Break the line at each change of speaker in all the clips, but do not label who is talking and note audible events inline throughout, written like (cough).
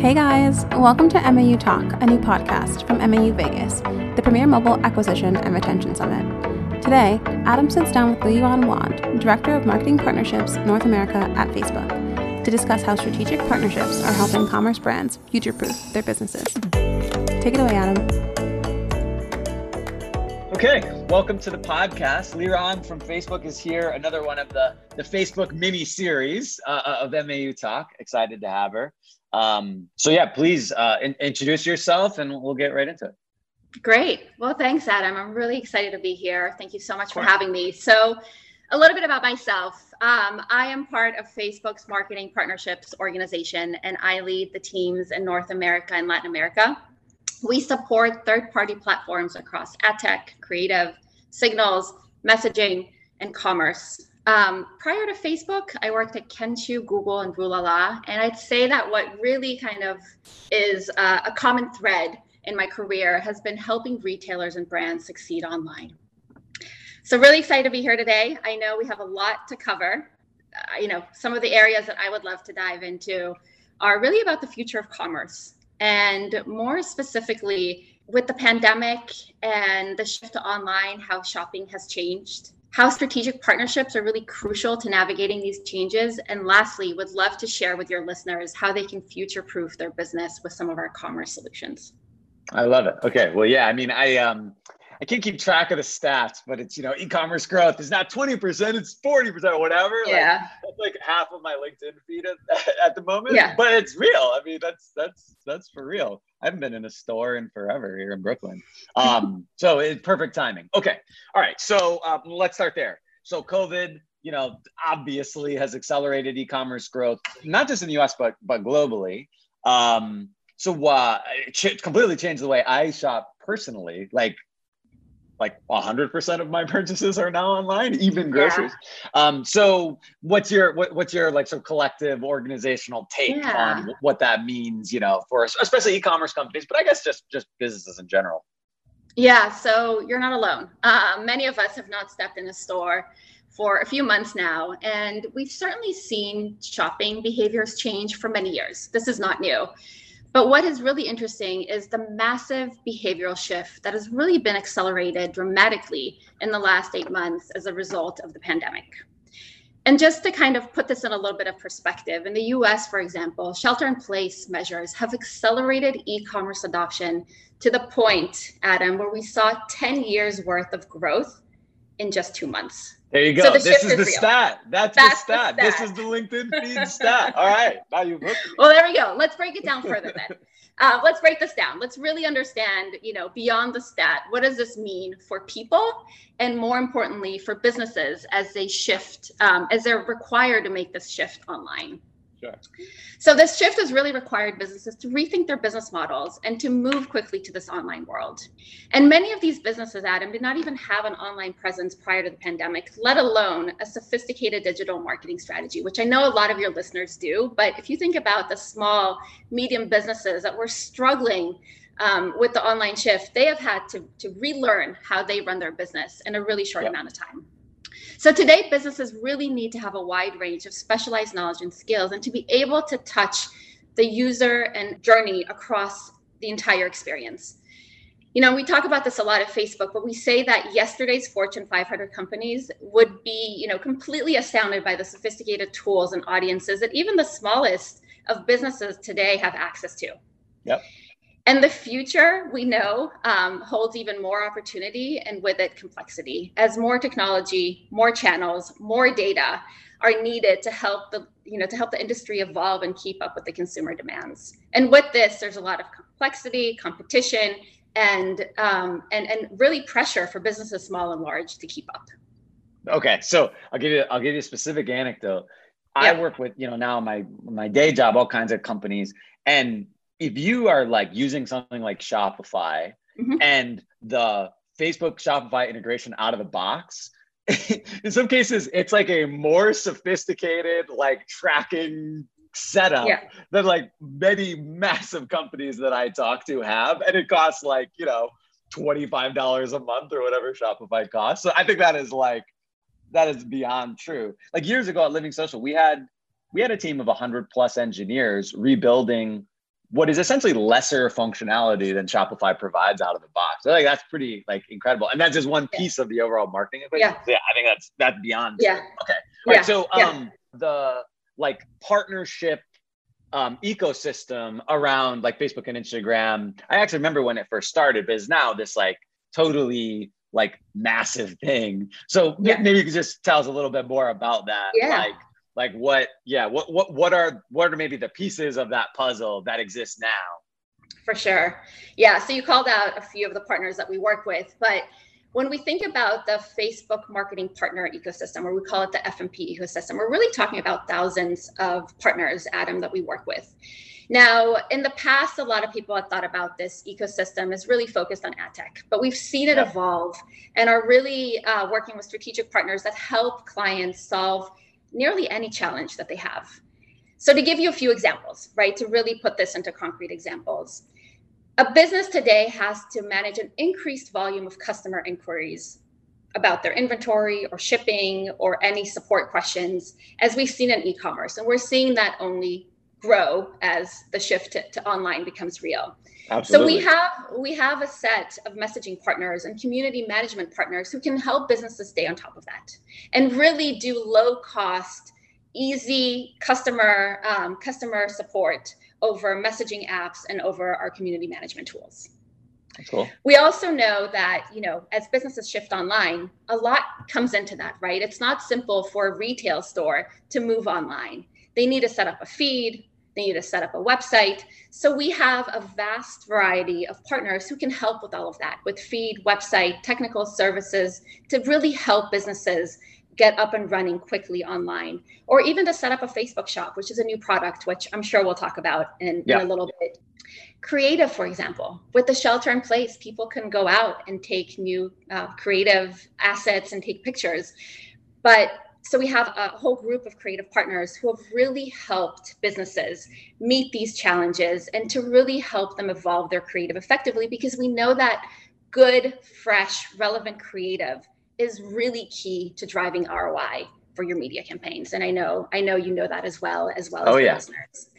Hey guys, welcome to MAU Talk, a new podcast from MAU Vegas, the premier mobile acquisition and retention summit. Today, Adam sits down with Liron Wand, Director of Marketing Partnerships North America at Facebook, to discuss how strategic partnerships are helping commerce brands future proof their businesses. Take it away, Adam.
Okay, welcome to the podcast. Liron from Facebook is here. Another one of the, the Facebook mini series uh, of MAU Talk. Excited to have her. Um, so yeah, please uh, in- introduce yourself and we'll get right into it.
Great. Well, thanks, Adam. I'm really excited to be here. Thank you so much for having me. So, a little bit about myself. Um, I am part of Facebook's marketing partnerships organization, and I lead the teams in North America and Latin America. We support third party platforms across ad tech, creative, signals, messaging, and commerce. Um, prior to Facebook, I worked at Kenshoo, Google, and Rue La La. And I'd say that what really kind of is uh, a common thread in my career has been helping retailers and brands succeed online. So, really excited to be here today. I know we have a lot to cover. Uh, you know, some of the areas that I would love to dive into are really about the future of commerce and more specifically with the pandemic and the shift to online, how shopping has changed how strategic partnerships are really crucial to navigating these changes. And lastly, would love to share with your listeners how they can future proof their business with some of our commerce solutions.
I love it. Okay. Well, yeah, I mean, I um I can't keep track of the stats, but it's you know, e-commerce growth is not 20%, it's 40% or whatever.
Yeah.
Like, that's like half of my LinkedIn feed at, (laughs) at the moment.
Yeah.
But it's real. I mean, that's that's that's for real. I haven't been in a store in forever here in Brooklyn. (laughs) Um, so it's perfect timing. Okay. All right. So um, let's start there. So COVID, you know, obviously has accelerated e-commerce growth, not just in the US, but but globally. Um, so uh, it ch- completely changed the way I shop personally. Like like 100% of my (laughs) purchases are now online even groceries. Yeah. um, so what's your what, what's your like sort of collective organizational take yeah. on what that means you know for especially e-commerce companies but i guess just just businesses in general?
Yeah so you're not alone. Uh, many of us have not stepped in a store for a few months now and we've certainly seen shopping behaviors change for many years. This is not new but what is really interesting is the massive behavioral shift that has really been accelerated dramatically in the last eight months as a result of the pandemic. And just to kind of put this in a little bit of perspective, in the US, for example, shelter in place measures have accelerated e commerce adoption to the point, Adam, where we saw 10 years worth of growth in just two months.
There you go. So this is, the real. stat. That's, That's the, stat. the, stat. This is the LinkedIn feed stat. All right. Now you've hooked
me. Well, there we go. Let's break it down further then. (laughs) Uh, let's break this down. Let's really understand, you know, beyond the stat, what does this mean for people, and more importantly, for businesses as they shift, um, as they're required to make this shift online. Sure. So this shift has really required businesses to rethink their business models and to move quickly to this online world. And many of these businesses, Adam, did not even have an online presence prior to the pandemic, let alone a sophisticated digital marketing strategy, which I know a lot of your listeners do. But if you think about the small, medium businesses that were struggling um, with the online shift, they have had to, to relearn how they run their business in a really short yep. amount of time. So today, businesses really need to have a wide range of specialized knowledge and skills and to be able to touch the user and journey across the entire experience. You know, we talk about this a lot at Facebook, but we say that yesterday's Fortune 500 companies would be, you know, completely astounded by the sophisticated tools and audiences that even the smallest of businesses today have access to.
Yep.
And the future, we know, um, holds even more opportunity and with it complexity as more technology, more channels, more data are needed to help the you know to help the industry evolve and keep up with the consumer demands. And with this, there's a lot of complexity, competition, and um, and and really pressure for businesses small and large to keep up.
Okay, so I'll give you I'll give you a specific anecdote. I work with you know now my my day job all kinds of companies and if you are like using something like Shopify mm-hmm. and the Facebook Shopify integration out of the box, (laughs) in some cases it's like a more sophisticated like tracking setup yeah. than like many massive companies that I talk to have. And it costs like, you know, $25 a month or whatever Shopify costs. So I think that is like that is beyond true. Like years ago at Living Social, we had we had a team of 100 plus engineers rebuilding what is essentially lesser functionality than Shopify provides out of the box. So like that's pretty like incredible. And that's just one piece of the overall marketing equation.
Yeah.
So, yeah, I think that's that's beyond.
Yeah.
Okay. All
Yeah.
right. So
Yeah.
um the like partnership um ecosystem around like Facebook and Instagram. I actually remember when it first started, but it's now this like totally like massive thing. So
Yeah.
maybe you could just tell us a little bit more about that.
Yeah.
Like like what yeah, what what what are what are maybe the pieces of that puzzle that exist now?
For sure. Yeah. So you called out a few of the partners that we work with, but when we think about the Facebook marketing partner ecosystem, or we call it the FMP ecosystem, we're really talking about thousands of partners, Adam, that we work with. Now, in the past, a lot of people have thought about this ecosystem is really focused on ad tech, but we've seen it evolve and are really uh, working with strategic partners that help clients solve nearly any challenge that they have. So, to give you a few examples, right, to really put this into concrete examples, a business today has to manage an increased volume of customer inquiries about their inventory or shipping or any support questions, as we've seen in e commerce. And we're seeing that only grow as the shift to, to online becomes real.
Absolutely.
So we have we have a set of messaging partners and community management partners who can help businesses stay on top of that and really do low cost, easy customer um, customer support over messaging apps and over our community management tools.
Cool.
We also know that, you know, as businesses shift online, a lot comes into that, right? It's not simple for a retail store to move online. They need to set up a feed, to set up a website. So we have a vast variety of partners who can help with all of that with feed, website, technical services to really help businesses get up and running quickly online or even to set up a Facebook shop, which is a new product, which I'm sure we'll talk about in,
Yeah.
in a little bit creative for example with the shelter in place people can go out and take new uh, creative assets and take pictures but so we have a whole group of creative partners who have really helped businesses meet these challenges and to really help them evolve their creative effectively because we know that good fresh relevant creative is really key to driving roi for your media campaigns and i know i know you know that as well as well as
Oh, yeah.
listeners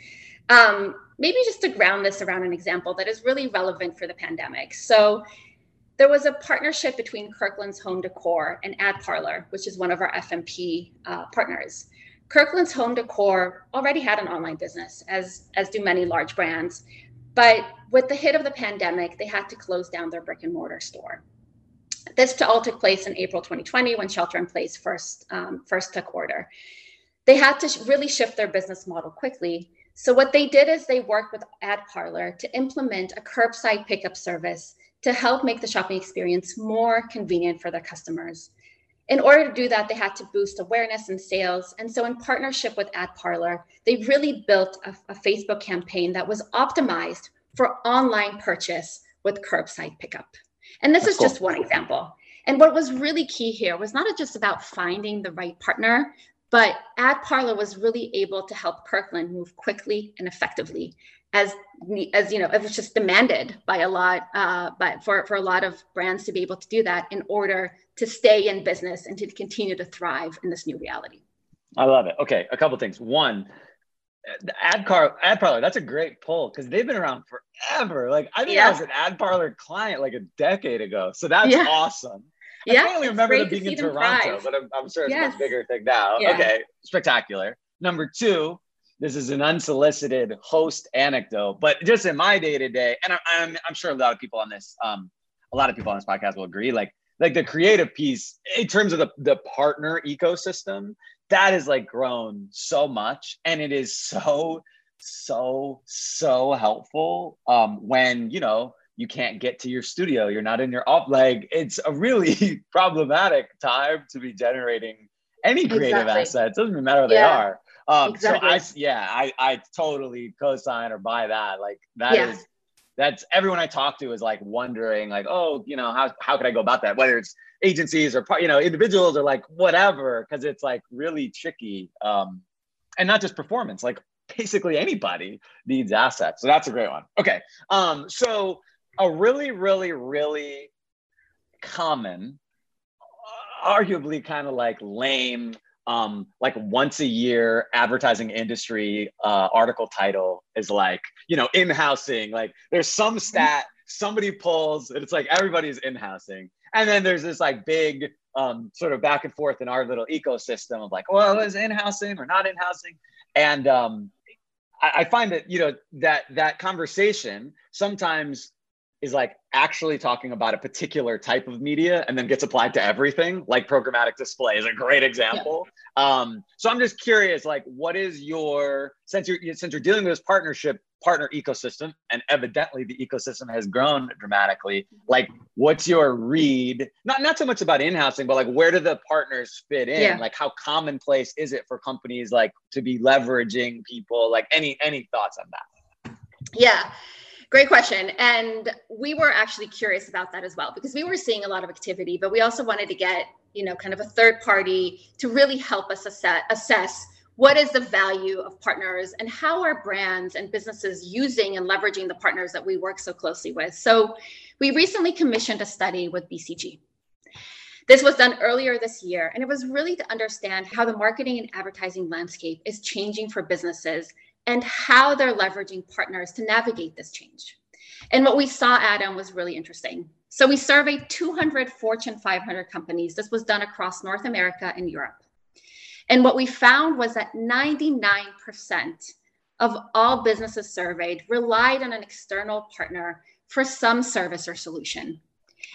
um, maybe just to ground this around an example that is really relevant for the pandemic. So there was a partnership between Kirkland's Home Decor and Ad Parlor, which is one of our FMP uh, partners. Kirkland's Home Decor already had an online business, as as do many large brands, but with the hit of the pandemic, they had to close down their brick and mortar store. This all took place in April 2020 when shelter in place first um, first took order. They had to really shift their business model quickly so what they did is they worked with Ad Parlor to implement a curbside pickup service to help make the shopping experience more convenient for their customers. In order to do that, they had to boost awareness and sales. And so, in partnership with Ad Parlor, they really built a, a Facebook campaign that was optimized for online purchase with curbside pickup. And this
That's
is
cool.
just one example. And what was really key here was not just about finding the right partner, but Ad Parlor was really able to help Kirkland move quickly and effectively, as as you know, it was just demanded by a lot, uh, but for for a lot of brands to be able to do that in order to stay in business and to continue to thrive in this new reality.
I love it. Okay, a couple things. One, the ad car ad parlor. That's a great pull because they've been around forever. Like I think I was an ad parlor client like a decade ago. So that's
Yeah.
awesome. I
Yeah,
can't really remember them being in Toronto,
thrive.
but I'm, I'm sure it's a much bigger thing now.
Yeah.
Okay, spectacular. Number two, this is an unsolicited host anecdote, but just in my day to day, and I, I'm I'm sure a lot of people on this, um, a lot of people on this podcast will agree. Like like the creative piece in terms of the the partner ecosystem, that has like grown so much, and it is so so so helpful um, when you know you can't get to your studio you're not in your off like it's a really (laughs) problematic time to be generating any creative
Exactly.
assets doesn't even matter what
Yeah.
they are um
Exactly.
so i yeah i i totally co-sign or buy that like that is
Yeah.
that's everyone i talk to is like wondering like oh you know how, how could i go about that whether it's agencies or you know individuals or like whatever because it's like really tricky um and not just performance like basically anybody needs assets so that's a great one okay um so a really really really common arguably kind of like lame um, like once a year advertising industry uh, article title is like, you know, in-housing. Like there's some stat somebody pulls, and it's like everybody's in-housing. And then there's this like big um, sort of back and forth in our little ecosystem of like, well, is in-housing or not in-housing? And um, I, I find that, you know, that that conversation sometimes is like actually talking about a particular type of media and then gets applied to everything. Like programmatic display is a great example. Yeah. um, so i'm just curious like what is your since you're since you're dealing with this partnership partner ecosystem and evidently the ecosystem has grown dramatically like what's your read? Not not so much about in-housing but like where do the partners fit in? Yeah. like how commonplace is it for companies like to be leveraging people? Like any any thoughts on that?
Yeah Great question. And we were actually curious about that as well because we were seeing a lot of activity, but we also wanted to get, you know, kind of a third party to really help us assess, assess what is the value of partners and how are brands and businesses using and leveraging the partners that we work so closely with. So we recently commissioned a study with BCG. This was done earlier this year, and it was really to understand how the marketing and advertising landscape is changing for businesses and how they're leveraging partners to navigate this change. And what we saw, Adam, was really interesting. So we surveyed 200 Fortune 500 companies. This was done across North America and Europe. And what we found was that 99% of all businesses surveyed relied on an external partner for some service or solution.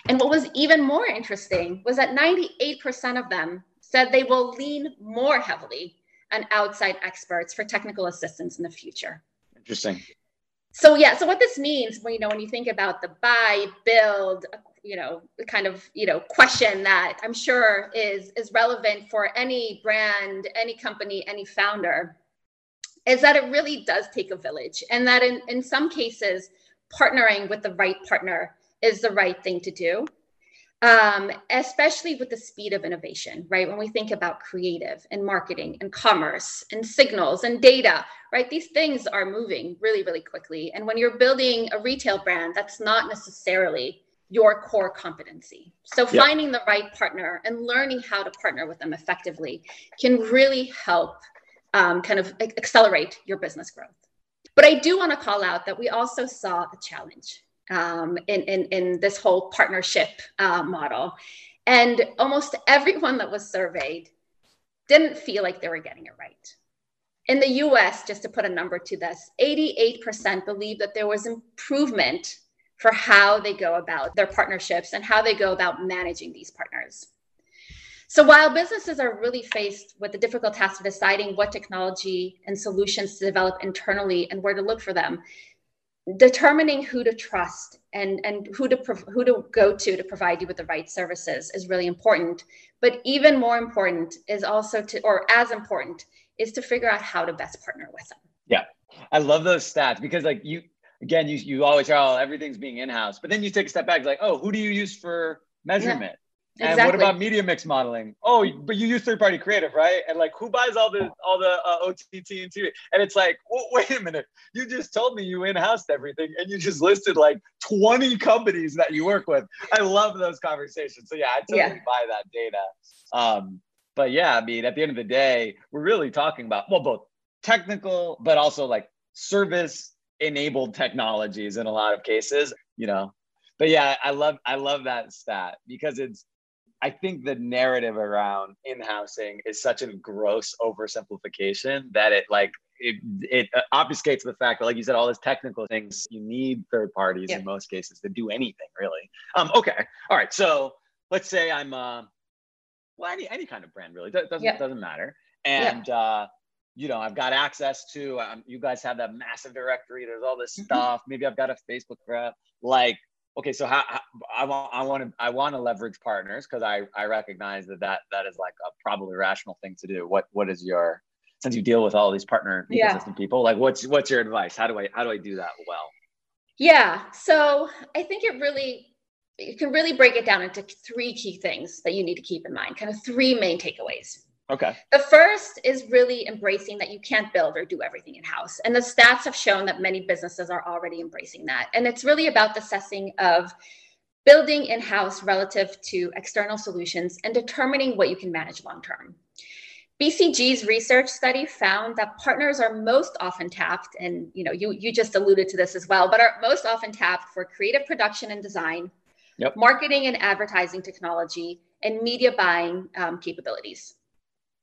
And what was even more interesting was that 98% of them said they will lean more heavily and outside experts for technical assistance in the future.
Interesting.
So yeah, so what this means when you know when you think about the buy, build, you know, kind of you know question that I'm sure is is relevant for any brand, any company, any founder, is that it really does take a village, and that in in some cases, partnering with the right partner is the right thing to do um, especially with the speed of innovation, right? When we think about creative and marketing and commerce and signals and data, right? These things are moving really, really quickly. And when you're building a retail brand, that's not necessarily your core competency. So yep. finding the right partner and learning how to partner with them effectively can really help um, kind of accelerate your business growth. But I do want to call out that we also saw a challenge um, in, in, in this whole partnership uh, model. And almost everyone that was surveyed didn't feel like they were getting it right. In the US, just to put a number to this, 88% believe that there was improvement for how they go about their partnerships and how they go about managing these partners. So while businesses are really faced with the difficult task of deciding what technology and solutions to develop internally and where to look for them, determining who to trust and and who to who to go to to provide you with the right services is really important. But even more important is also to or as important is to figure out how to best partner with them.
Yeah. I love those stats because like you again you you always hear oh everything's being in-house. But then you take a step back like oh who do you use for measurement. Exactly. And what about media mix modeling? Oh, but you use third party creative, right? And like, who buys all the all the uh, OTT and TV? And it's like, well, wait a minute, you just told me you in housed everything, and you just listed like twenty companies that you work with. I love those conversations. So yeah, I totally yeah. buy that data. Um, but yeah, I mean, at the end of the day, we're really talking about well, both technical, but also like service enabled technologies in a lot of cases. You know, but yeah, I love I love that stat because it's I think the narrative around in-housing is such a gross oversimplification that it like it, it obfuscates the fact that like you said all these technical things you need third parties yeah. in most cases to do anything really um okay all right so let's say i'm uh well any any kind of brand really doesn't yeah. doesn't matter and yeah. uh you know i've got access to um, you guys have that massive directory there's all this mm-hmm. stuff maybe i've got a facebook group like okay so how, how, i want i want to i want to leverage partners because i i recognize that that that is like a probably rational thing to do. What what is your since you deal with all these partner yeah. ecosystem people like what's what's your advice? How do i how do i do that well?
Yeah so i think it really you can really break it down into three key things that you need to keep in mind kind of three main takeaways
Okay.
The first is really embracing that you can't build or do everything in house. And the stats have shown that many businesses are already embracing that. And it's really about the assessing of building in house relative to external solutions and determining what you can manage long term. BCG's research study found that partners are most often tapped, and you know, you you just alluded to this as well, but are most often tapped for creative production and design, yep. marketing and advertising technology, and media buying um, capabilities.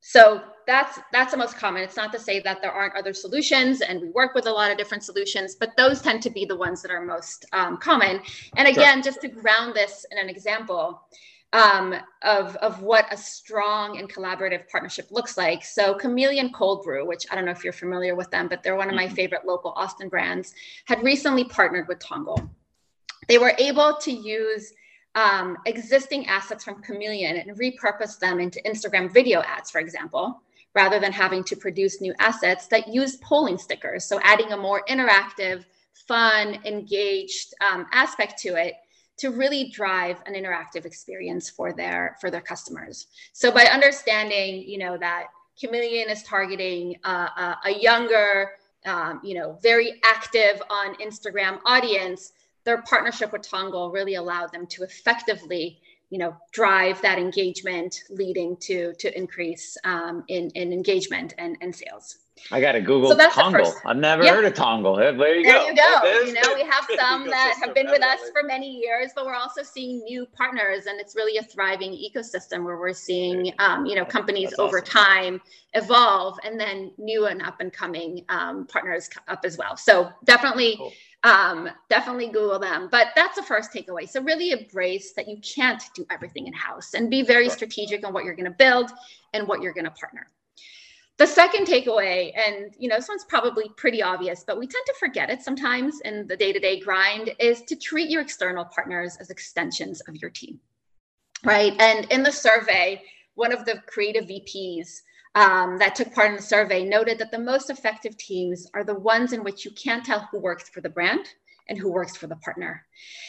So that's that's the most common. It's not to say that there aren't other solutions, and we work with a lot of different solutions, but those tend to be the ones that are most um, common. And again, sure. just to ground this in an example, um, of, of what a strong and collaborative partnership looks like. So Chameleon Cold Brew, which I don't know if you're familiar with them, but they're one of my mm-hmm. favorite local Austin brands, had recently partnered with Tongal. They were able to use um, existing assets from Chameleon and repurpose them into Instagram video ads, for example, rather than having to produce new assets that use polling stickers. So adding a more interactive, fun, engaged um, aspect to it to really drive an interactive experience for their for their customers. So by understanding, you know, that Chameleon is targeting uh, a, a, younger, um, you know, very active on Instagram audience, their partnership with Tongal really allowed them to effectively you know drive that engagement leading to to increase um, in in engagement and, and sales
I got to Google so Tongal. I've never heard of Tongal. There you
there
go.
you go. You know, we have (laughs) some that have been with us for many years, but we're also seeing new partners, and it's really a thriving ecosystem where we're seeing, um, you know, companies That's over awesome. time evolve, and then new and up and coming um, partners up as well. So definitely. Cool um, definitely Google them. But that's the first takeaway. So really embrace that you can't do everything in house and be very strategic on what you're going to build and what you're going to partner. The second takeaway, and you know, this one's probably pretty obvious, but we tend to forget it sometimes in the day-to-day grind, is to treat your external partners as extensions of your team. Right. And in the survey, one of the creative VPs um, that took part in the survey noted that the most effective teams are the ones in which you can't tell who works for the brand and who works for the partner.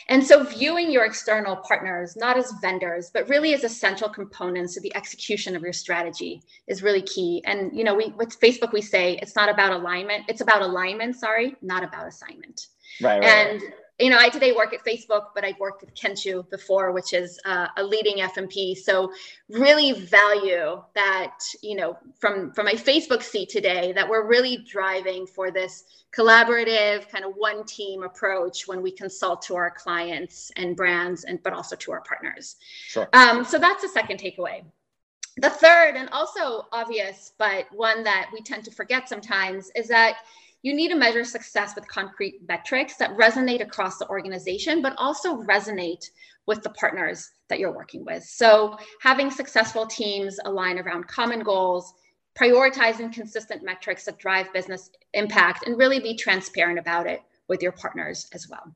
And so viewing your external partners not as vendors, but really as essential components to the execution of your strategy is really key. And you know, we with Facebook we say it's not about alignment, it's about alignment, sorry, not about assignment. Right. right and right you know, I today work at Facebook, but I've worked with Kenshoo before, which is uh, a leading FMP. So really value that, you know, from from my Facebook seat today, that we're really driving for this collaborative kind of one team approach when we consult to our clients and brands, and but also to our partners. Sure. Um, so that's the second takeaway. The third, and also obvious, but one that we tend to forget sometimes, is that you need to measure success with concrete metrics that resonate across the organization, but also resonate with the partners that you're working with. So, having successful teams align around common goals, prioritizing consistent metrics that drive business impact, and really be transparent about it with your partners as well.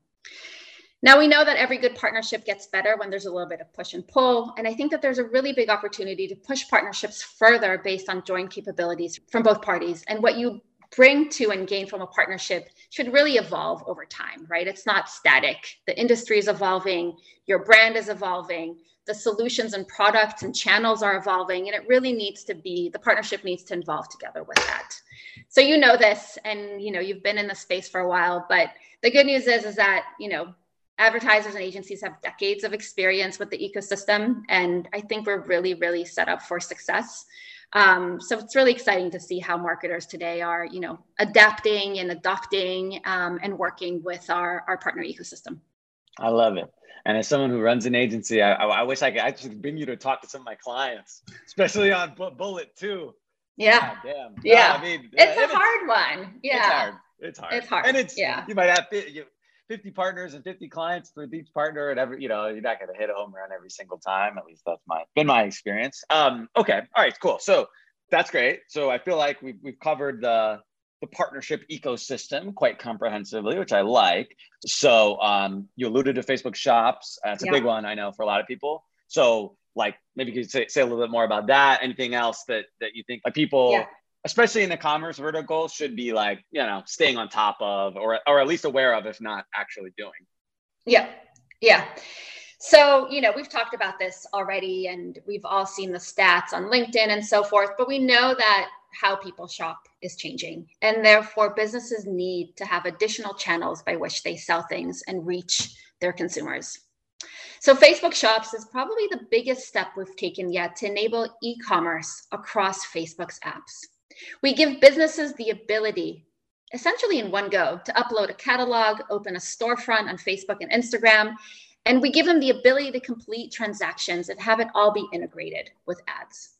Now, we know that every good partnership gets better when there's a little bit of push and pull. And I think that there's a really big opportunity to push partnerships further based on joint capabilities from both parties. And what you bring to and gain from a partnership should really evolve over time, right? It's not static. The industry is evolving, your brand is evolving, the solutions and products and channels are evolving, and it really needs to be the partnership needs to evolve together with that. So you know this, and you know you've been in the space for a while, but the good news is is that you know advertisers and agencies have decades of experience with the ecosystem, and I think we're really really set up for success. Um, so it's really exciting to see how marketers today are, you know, adapting and adopting um, and working with our, our partner ecosystem.
I love it. And as someone who runs an agency, I, I wish I could actually bring you to talk to some of my clients, especially on Bullet too.
Yeah.
God damn.
Yeah. No, I mean, it's uh, a hard one. Yeah.
It's hard. It's hard.
It's hard.
And it's,
yeah.
you might have, you, 50 partners and 50 clients for each partner and every you know you're not going to hit a home run every single time at least that's my been my experience. Um okay all right cool. So that's great. So i feel like we've, we've covered the the partnership ecosystem quite comprehensively which i like. So um you alluded to facebook shops. That's a yeah. big one i know for a lot of people. So like maybe you could say, say a little bit more about that. Anything else that that you think like people yeah especially in the commerce vertical, should be like, you know, staying on top of or, or at least aware of, if not actually doing.
Yeah. Yeah. So, you know, we've talked about this already and we've all seen the stats on LinkedIn and so forth, but we know that how people shop is changing. And therefore, businesses need to have additional channels by which they sell things and reach their consumers. So, Facebook Shops is probably the biggest step we've taken yet to enable e commerce across Facebook's apps. We give businesses the ability, essentially in one go, to upload a catalog, open a storefront on Facebook and Instagram, and we give them the ability to complete transactions and have it all be integrated with ads.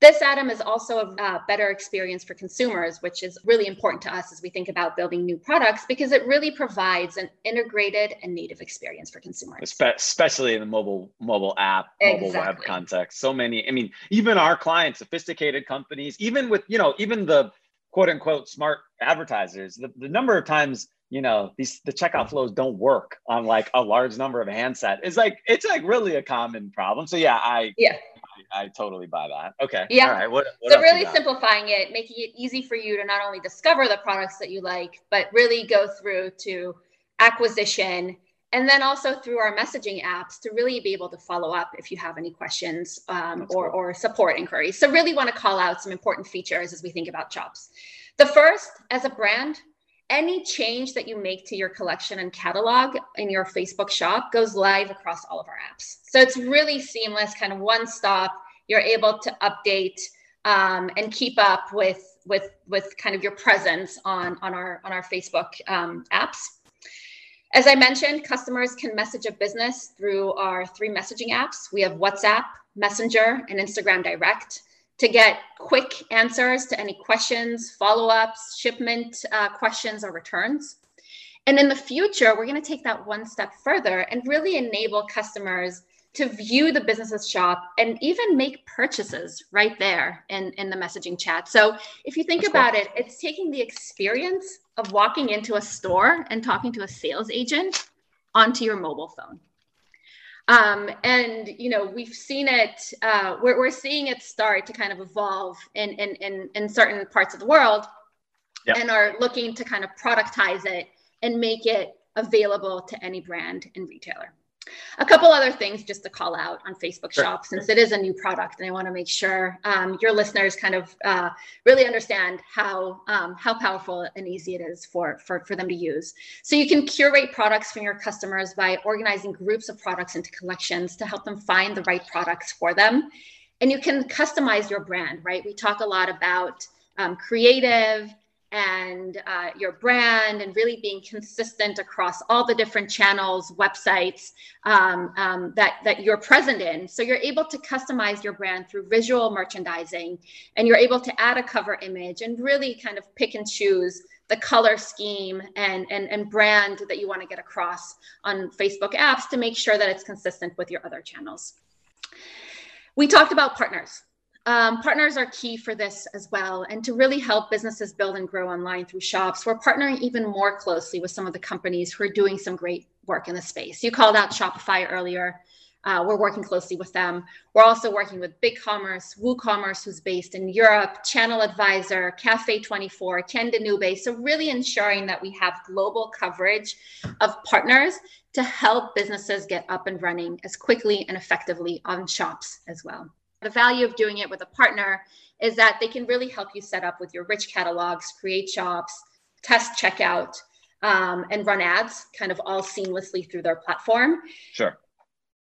This, Adam, is also a uh, better experience for consumers, which is really important to us as we think about building new products because it really provides an integrated and native experience for consumers.
Especially in the mobile mobile app, mobile exactly. web context. So many, I mean, even our clients, sophisticated companies, even with, you know, even the quote unquote smart advertisers, the, the number of times you know these the checkout flows don't work on like a large number of handset it's like it's like really a common problem so yeah i
yeah
I, totally buy that. Okay.
Yeah. All right. What, what so really simplifying it making it easy for you to not only discover the products that you like but really go through to acquisition and then also through our messaging apps to really be able to follow up if you have any questions um, or, cool. or support inquiries. So really want to call out some important features as we think about shops the first as a brand any change that you make to your collection and catalog in your Facebook shop goes live across all of our apps. So it's really seamless, kind of one stop. You're able to update um, and keep up with with with kind of your presence on on our on our Facebook um, apps. As I mentioned, customers can message a business through our three messaging apps. We have WhatsApp, Messenger, and Instagram Direct to get quick answers to any questions, follow ups, shipment uh, questions, or returns. And in the future, we're going to take that one step further and really enable customers to view the business's shop and even make purchases right there in, in the messaging chat. So if you think That's about cool. it, it's taking the experience of walking into a store and talking to a sales agent onto your mobile phone. Um, and you know we've seen it uh, we're, we're seeing it start to kind of evolve in in in, in certain parts of the world yep. and are looking to kind of productize it and make it available to any brand and retailer a couple other things just to call out on Facebook sure. Shop since it is a new product, and I want to make sure um, your listeners kind of uh, really understand how um, how powerful and easy it is for, for for them to use. So you can curate products from your customers by organizing groups of products into collections to help them find the right products for them, and you can customize your brand. Right? We talk a lot about um, creative and uh, your brand and really being consistent across all the different channels websites um, um, that, that you're present in. So you're able to customize your brand through visual merchandising and you're able to add a cover image and really kind of pick and choose the color scheme and, and, and brand that you want to get across on facebook apps to make sure that it's consistent with your other channels. We talked about partners um, partners are key for this as well. And to really help businesses build and grow online through shops, we're partnering even more closely with some of the companies who are doing some great work in the space. You called out Shopify earlier. Uh, we're working closely with them. We're also working with BigCommerce, WooCommerce, who's based in Europe, Channel Advisor, Cafe24, Tiendanube. So, really ensuring that we have global coverage of partners to help businesses get up and running as quickly and effectively on shops as well. The value of doing it with a partner is that they can really help you set up with your rich catalogs, create shops, test checkout, um, and run ads kind of all seamlessly through their platform.
Sure.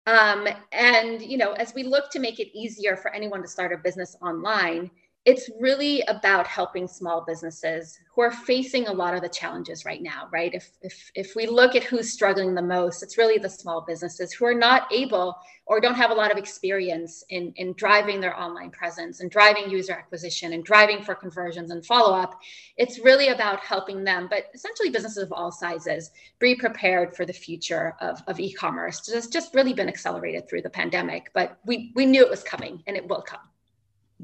Um, and you know, as we look to make it easier for anyone to start a business online, it's really about helping small businesses who are facing a lot of the challenges right now right? If, if if we look at who's struggling the most it's really the small businesses who are not able or don't have a lot of experience in in driving their online presence and driving user acquisition and driving for conversions and follow up it's really about helping them but essentially businesses of all sizes be prepared for the future of, of e-commerce. It's just really been accelerated through the pandemic but we we knew it was coming and it will come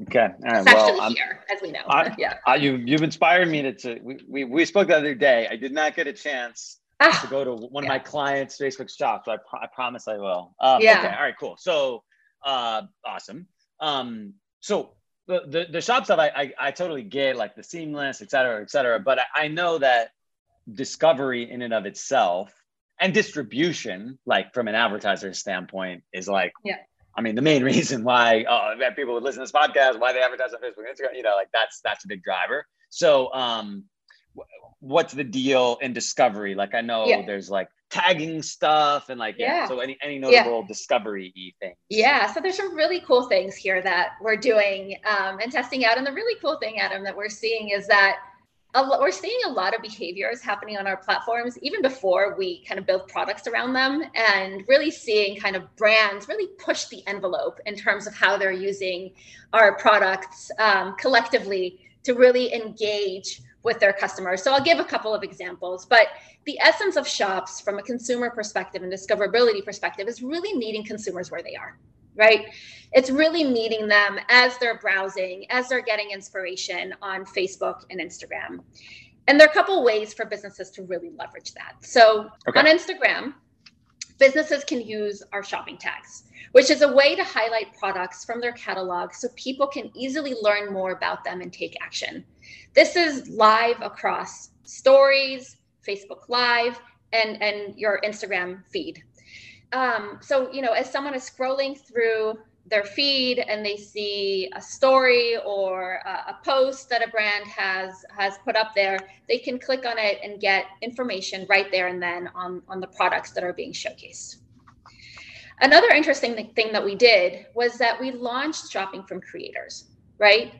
Okay. All
right. well, I'm, here, as we know. I, (laughs) yeah. I,
you you've inspired me to, to we, we, we spoke the other day. I did not get a chance ah, to go to one yeah. of my clients' Facebook shops. I, I promise I will. Um, yeah. Okay. All right. Cool. So, uh, awesome. Um, so the, the, the shop stuff, I, I, I totally get like the seamless, et cetera, et cetera. But I, I know that discovery in and of itself and distribution, like from an advertiser standpoint, is like
yeah
I mean, the main (laughs) reason why uh, people would listen to this podcast, why they advertise on Facebook, Instagram, you know, like that's that's a big driver. So, um, what's the deal in discovery? Like, I know yeah. there's like tagging stuff and like yeah. yeah. So any any notable yeah. discovery things?
Yeah. So there's some really cool things here that we're doing um, and testing out. And the really cool thing, Adam, that we're seeing is that we're seeing a lot of behaviors happening on our platforms even before we kind of build products around them and really seeing kind of brands really push the envelope in terms of how they're using our products um, collectively to really engage with their customers. So I'll give a couple of examples, but the essence of shops from a consumer perspective and discoverability perspective is really meeting consumers where they are right? It's really meeting them as they're browsing, as they're getting inspiration on Facebook and Instagram. And there are a couple ways for businesses to really leverage that. So okay. on Instagram, businesses can use our shopping tags, which is a way to highlight products from their catalog so people can easily learn more about them and take action. This is live across stories, Facebook Live, and, and your Instagram feed um, so you know as someone is scrolling through their feed and they see a story or a, a, post that a brand has has put up there they can click on it and get information right there and then on on the products that are being showcased. Another interesting thing that we did was that we launched shopping from creators right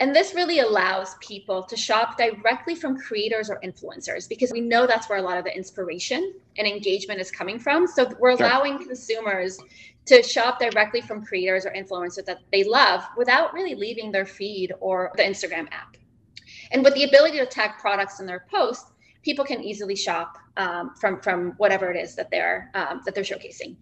and this really allows people to shop directly from creators or influencers because we know that's where a lot of the inspiration and engagement is coming from. So we're allowing sure. consumers to shop directly from creators or influencers that they love without really leaving their feed or the Instagram app. And with the ability to tag products in their post, people can easily shop um, from from whatever it is that they're um, that they're showcasing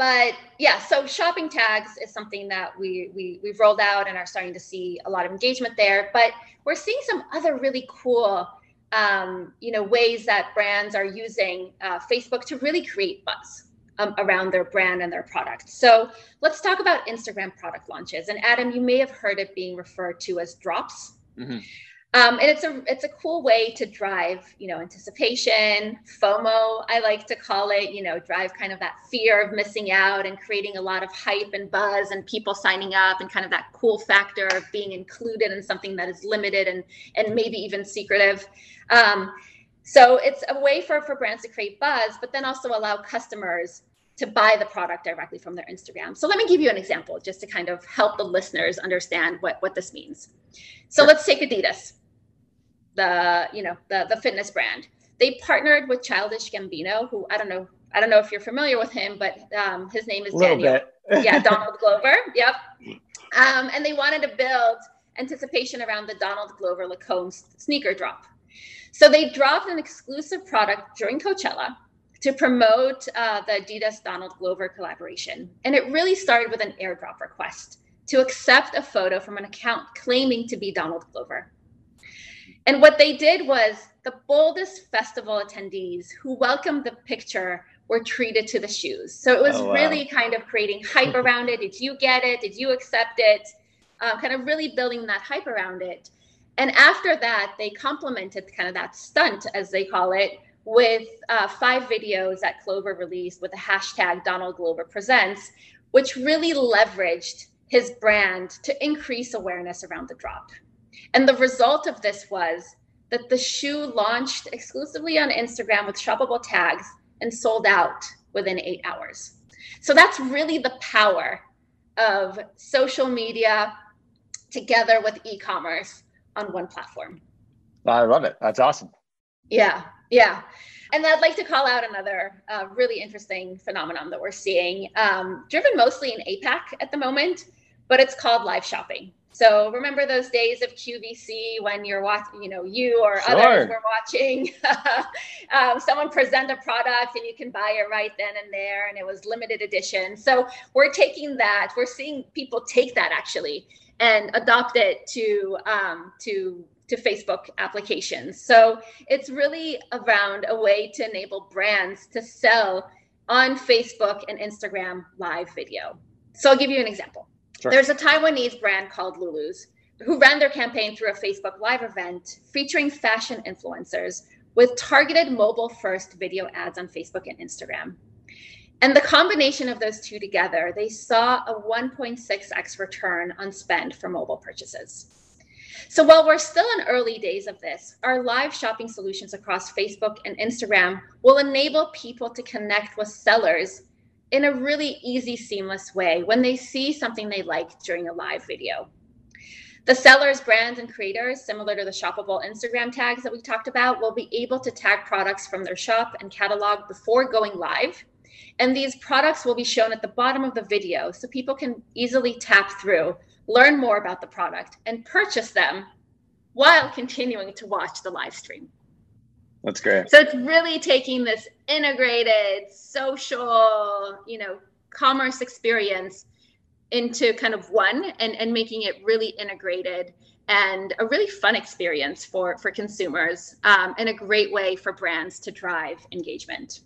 but yeah so shopping tags is something that we, we we've rolled out and are starting to see a lot of engagement there. But we're seeing some other really cool um, you know ways that brands are using uh, facebook to really create buzz um, around their brand and their product. So let's talk about instagram product launches. And adam you may have heard it being referred to as drops. Mm-hmm. Um, and it's a it's a cool way to drive you know anticipation fomo i like to call it you know drive kind of that fear of missing out and creating a lot of hype and buzz and people signing up and kind of that cool factor of being included in something that is limited and and maybe even secretive um, so it's a way for for brands to create buzz but then also allow customers to buy the product directly from their Instagram. So let me give you an example just to kind of help the listeners understand what, what this means. So sure. let's take Adidas the you know the the fitness brand. They partnered with Childish Gambino, who I don't know I don't know if you're familiar with him, but um, his name is Daniel. yeah, (laughs) Donald Glover. Yep. Um, and they wanted to build anticipation around the Donald Glover Lacombe sneaker drop. So they dropped an exclusive product during Coachella to promote uh, the Adidas Donald Glover collaboration. And it really started with an airdrop request to accept a photo from an account claiming to be Donald Glover. And what they did was the boldest festival attendees who welcomed the picture were treated to the shoes. So it was oh, wow. really kind of creating hype (laughs) around it. Did you get it? Did you accept it? Uh, kind of really building that hype around it. And after that, they complemented kind of that stunt, as they call it, with uh, five videos that Glover released with the hashtag Donald Glover Presents, which really leveraged his brand to increase awareness around the drop. And the result of this was that the shoe launched exclusively on Instagram with shoppable tags and sold out within eight hours. So that's really the power of social media together with e commerce on one platform.
I love it. That's awesome.
Yeah, yeah. And I'd like to call out another uh, really interesting phenomenon that we're seeing, um, driven mostly in APAC at the moment, but it's called live shopping. So remember those days of QVC when you're watching, you know, you or sure. others were watching (laughs) um, someone present a product and you can buy it right then and there, and it was limited edition. So we're taking that. We're seeing people take that actually and adopt it to um, to to Facebook applications. So it's really around a way to enable brands to sell on Facebook and Instagram live video. So I'll give you an example. Sure. There's a Taiwanese brand called Lulu's who ran their campaign through a Facebook Live event featuring fashion influencers with targeted mobile first video ads on Facebook and Instagram. And the combination of those two together, they saw a 1.6x return on spend for mobile purchases. So while we're still in early days of this, our live shopping solutions across Facebook and Instagram will enable people to connect with sellers in a really easy, seamless way when they see something they like during a live video. The sellers, brands, and creators, similar to the shoppable Instagram tags that we talked about, will be able to tag products from their shop and catalog before going live. And these products will be shown at the bottom of the video so people can easily tap through, learn more about the product, and purchase them while continuing to watch the live stream.
That's great.
So it's really taking this integrated social, you know, commerce experience into kind of one and, and making it really integrated and a really fun experience for for consumers um, and a great way for brands to drive engagement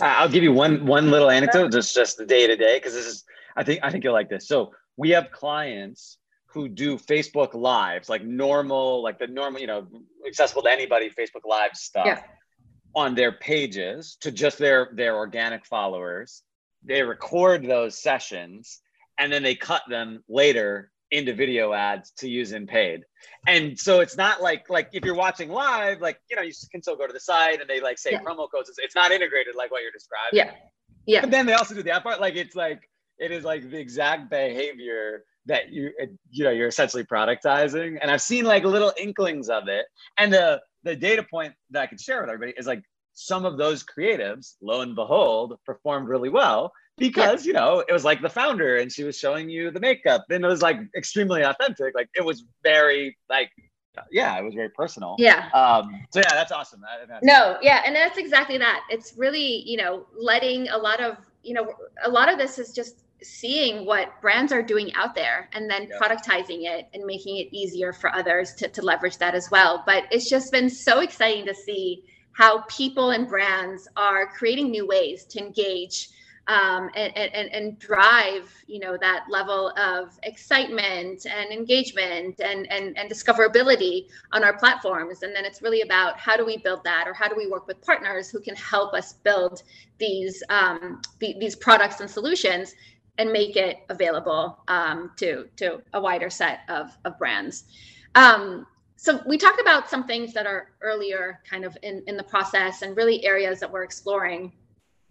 i'll give you one one little anecdote just just the day to day because this is i think i think you'll like this so we have clients who do facebook lives like normal like the normal you know accessible to anybody facebook live stuff yeah. on their pages to just their their organic followers they record those sessions and then they cut them later into video ads to use in paid. And so it's not like like if you're watching live, like you know, you can still go to the site and they like say yeah. promo codes. It's, not integrated like what you're describing.
Yeah. Yeah.
But then they also do the app part. Like it's like it is like the exact behavior that you you know you're essentially productizing. And I've seen like little inklings of it. And the the data point that I could share with everybody is like some of those creatives, lo and behold, performed really well because you know it was like the founder and she was showing you the makeup. And it was like extremely authentic. Like it was very like yeah it was very personal.
Yeah.
Um so yeah that's awesome.
That's no yeah and that's exactly that. It's really you know letting a lot of you know a lot of this is just seeing what brands are doing out there and then yeah. productizing it and making it easier for others to, to leverage that as well but it's just been so exciting to see how people and brands are creating new ways to engage um, and, and, and drive you know that level of excitement and engagement and, and, and discoverability on our platforms and then it's really about how do we build that or how do we work with partners who can help us build these um, the, these products and solutions and make it available um, to to a wider set of, of brands um, so we talked about some things that are earlier kind of in, in the process and really areas that we're exploring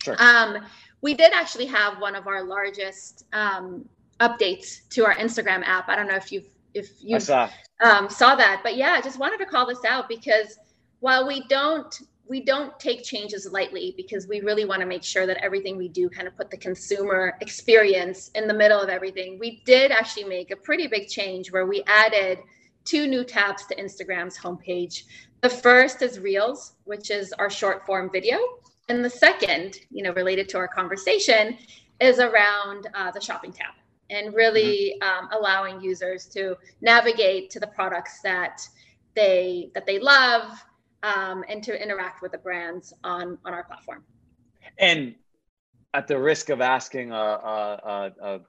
Sure. Um, we did actually have one of our largest um, updates to our Instagram app. I don't know if you've if you saw. Um, saw that, but yeah, I just wanted to call this out because while we don't we don't take changes lightly because we really want to make sure that everything we do kind of put the consumer experience in the middle of everything. We did actually make a pretty big change where we added two new tabs to Instagram's homepage. The first is Reels, which is our short form video. And the second, you know, related to our conversation, is around uh, the shopping tab and really mm-hmm. um, allowing users to navigate to the products that they that they love um, and to interact with the brands on on our platform.
And at the risk of asking a, a, a,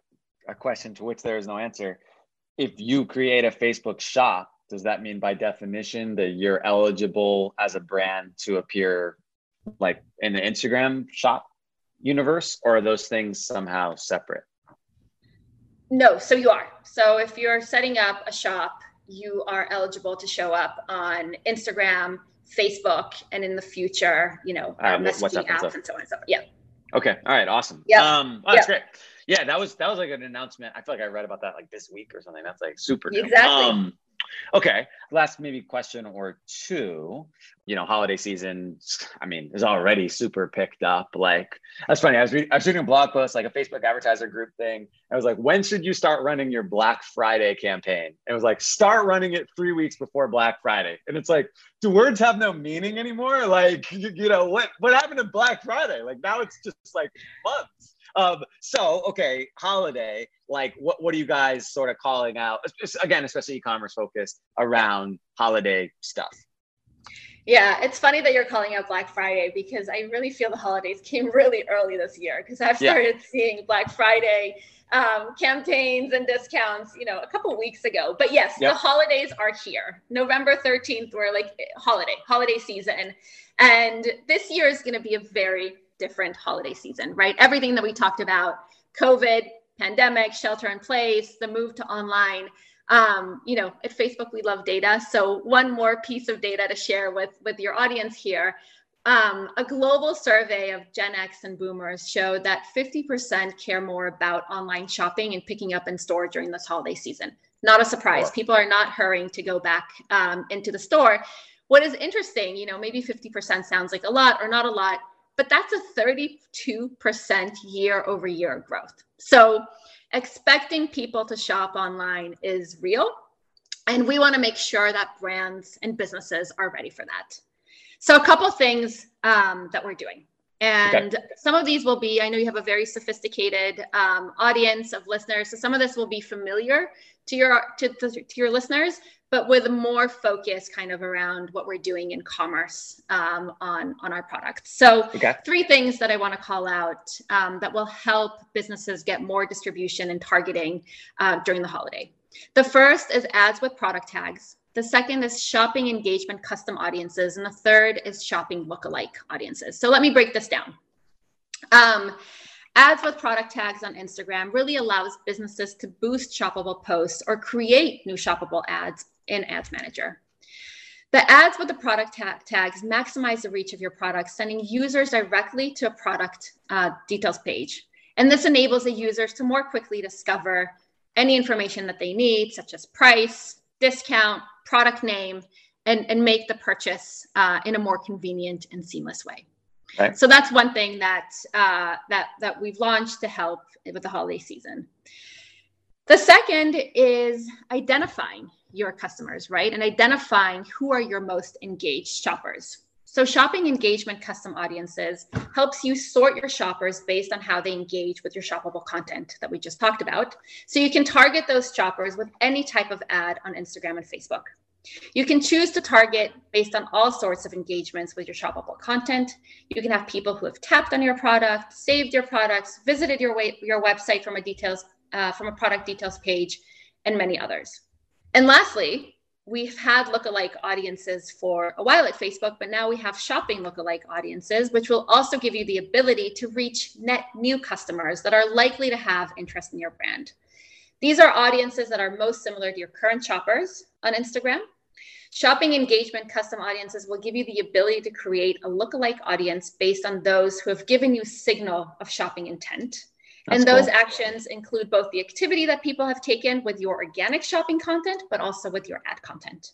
a question to which there is no answer, if you create a Facebook shop, does that mean by definition that you're eligible as a brand to appear like in the Instagram shop universe, or are those things somehow separate?
No, so you are. So if you're setting up a shop, you are eligible to show up on Instagram, Facebook, and in the future, you know, uh, messaging apps and so on and so forth. Yeah.
Okay. All right. Awesome. Yeah. Um, oh, that's great. Yeah, that was that was like an announcement. I feel like I read about that like this week or something. That's like super. New.
Exactly. Um,
Okay, last maybe question or two. You know, holiday season. I mean, is already super picked up. Like that's funny. I was re- I was reading a blog post, like a Facebook advertiser group thing. I was like, when should you start running your Black Friday campaign? And it was like, start running it three weeks before Black Friday. And it's like, do words have no meaning anymore? Like, you, you know, what what happened to Black Friday? Like now it's just like months. Um, so okay, holiday. Like, what what are you guys sort of calling out? Again, especially e-commerce focused around holiday stuff.
Yeah, it's funny that you're calling out Black Friday because I really feel the holidays came (laughs) really early this year because I've started yeah. seeing Black Friday um, campaigns and discounts, you know, a couple weeks ago. But yes, yep. the holidays are here. November 13th, we're like holiday, holiday season. And this year is going to be a very different holiday season, right? Everything that we talked about COVID, pandemic, shelter in place, the move to online. um, you know, at Facebook, we love data. So one more piece of data to share with, with your audience here. Um, a global survey of Gen X and boomers showed that 50% care more about online shopping and picking up in store during this holiday season. Not a surprise. People are not hurrying to go back um, into the store. What is interesting, you know, maybe 50% sounds like a lot or not a lot, but that's a 32% year over year growth. So expecting people to shop online is real. And we want to make sure that brands and businesses are ready for that. So, a couple things um, that we're doing. And okay. some of these will be, I know you have a very sophisticated um, audience of listeners. So some of this will be familiar to your to, to, to your listeners, but with more focus kind of around what we're doing in commerce um, on, on our products. So, okay. three things that I want to call out um, that will help businesses get more distribution and targeting uh, during the holiday. The first is ads with product tags. The second is shopping engagement custom audiences. And the third is shopping lookalike audiences. So, let me break this down. Um, Ads with product tags on Instagram really allows businesses to boost shoppable posts or create new shoppable ads in Ads Manager. The ads with the product ta- tags maximize the reach of your product, sending users directly to a product uh, details page. And this enables the users to more quickly discover any information that they need, such as price, discount, product name, and, and make the purchase uh, in a more convenient and seamless way. Right. So that's one thing that uh, that that we've launched to help with the holiday season. The second is identifying your customers, right? And identifying who are your most engaged shoppers. So, shopping engagement custom audiences helps you sort your shoppers based on how they engage with your shoppable content that we just talked about. So, you can target those shoppers with any type of ad on Instagram and Facebook. You can choose to target based on all sorts of engagements with your shoppable content. You can have people who have tapped on your product, saved your products, visited your, way, your website from a details uh, from a product details page, and many others. And lastly, we've had lookalike audiences for a while at Facebook, but now we have shopping lookalike audiences, which will also give you the ability to reach net new customers that are likely to have interest in your brand. These are audiences that are most similar to your current shoppers on Instagram. Shopping engagement custom audiences will give you the ability to create a lookalike audience based on those who have given you signal of shopping intent. That's and those cool. actions include both the activity that people have taken with your organic shopping content, but also with your ad content.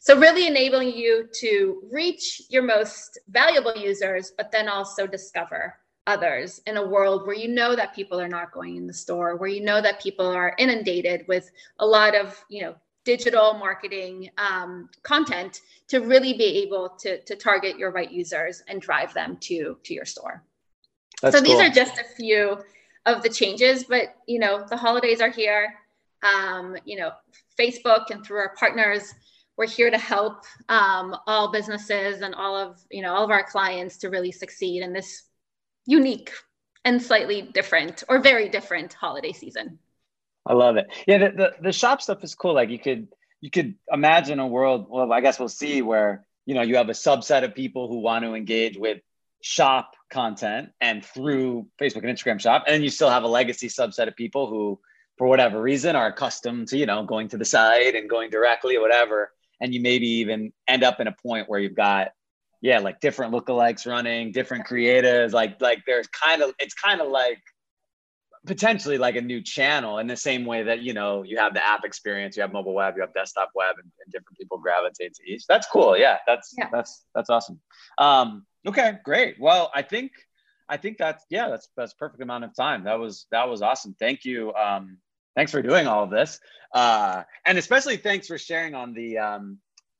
So, really enabling you to reach your most valuable users, but then also discover others in a world where you know that people are not going in the store where you know that people are inundated with a lot of you know digital marketing um, content to really be able to, to target your right users and drive them to to your store That's so these are just a few of the changes but you know the holidays are here um, you know facebook and through our partners we're here to help um, all businesses and all of you know all of our clients to really succeed in this unique and slightly different or very different holiday season.
I love it. Yeah, the, the, the shop stuff is cool. Like you could you could imagine a world. Well, I guess we'll see where you know you have a subset of people who want to engage with shop content and through Facebook and Instagram shop, and you still have a legacy subset of people who, for whatever reason, are accustomed to you know going to the site and going directly or whatever. And you maybe even end up in a point where you've got yeah, like different lookalikes running, different creatives. Like like there's kind of it's kind of like potentially like a new channel in the same way that you know you have the app experience, you have mobile web, you have desktop web, and, and different people gravitate to each. That's cool. Yeah, that's yeah. that's that's awesome. Um, okay, great. Well, I think I think that's yeah, that's that's perfect amount of time. That was that was awesome. Thank you. Um, thanks for doing all of this, uh, and especially thanks for sharing on the um,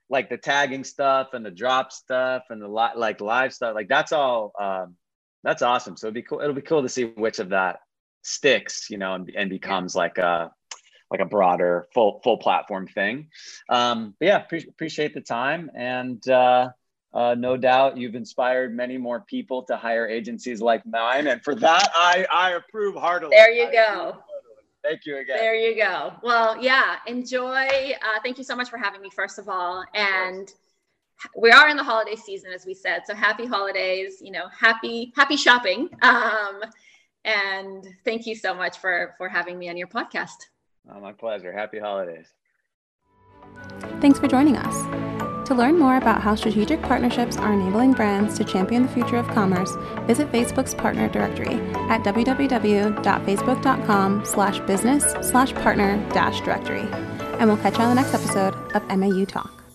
like the tagging stuff and the drop stuff and the li- like live stuff like that's all um, that's awesome so it'd be cool it'll be cool to see which of that sticks you know and, and becomes like a like a broader full full platform thing um but yeah pre- appreciate the time and uh uh, no doubt you've inspired many more people to hire agencies like mine and for that i i approve heartily
there you go
Thank you again.
There you go. Well, yeah, enjoy. Uh, thank you so much for having me, first of all. And we are in the holiday season, as we said. So happy holidays, you know, happy, happy shopping. Um, and thank you so much for for having me on your podcast.
Oh, my pleasure. Happy holidays.
Thanks for joining us. To learn more about how strategic partnerships are enabling brands to champion the future of commerce, visit Facebook's partner directory at www.facebook.com slash business slash partner dash directory. And we'll catch you on the next episode of MAU Talk.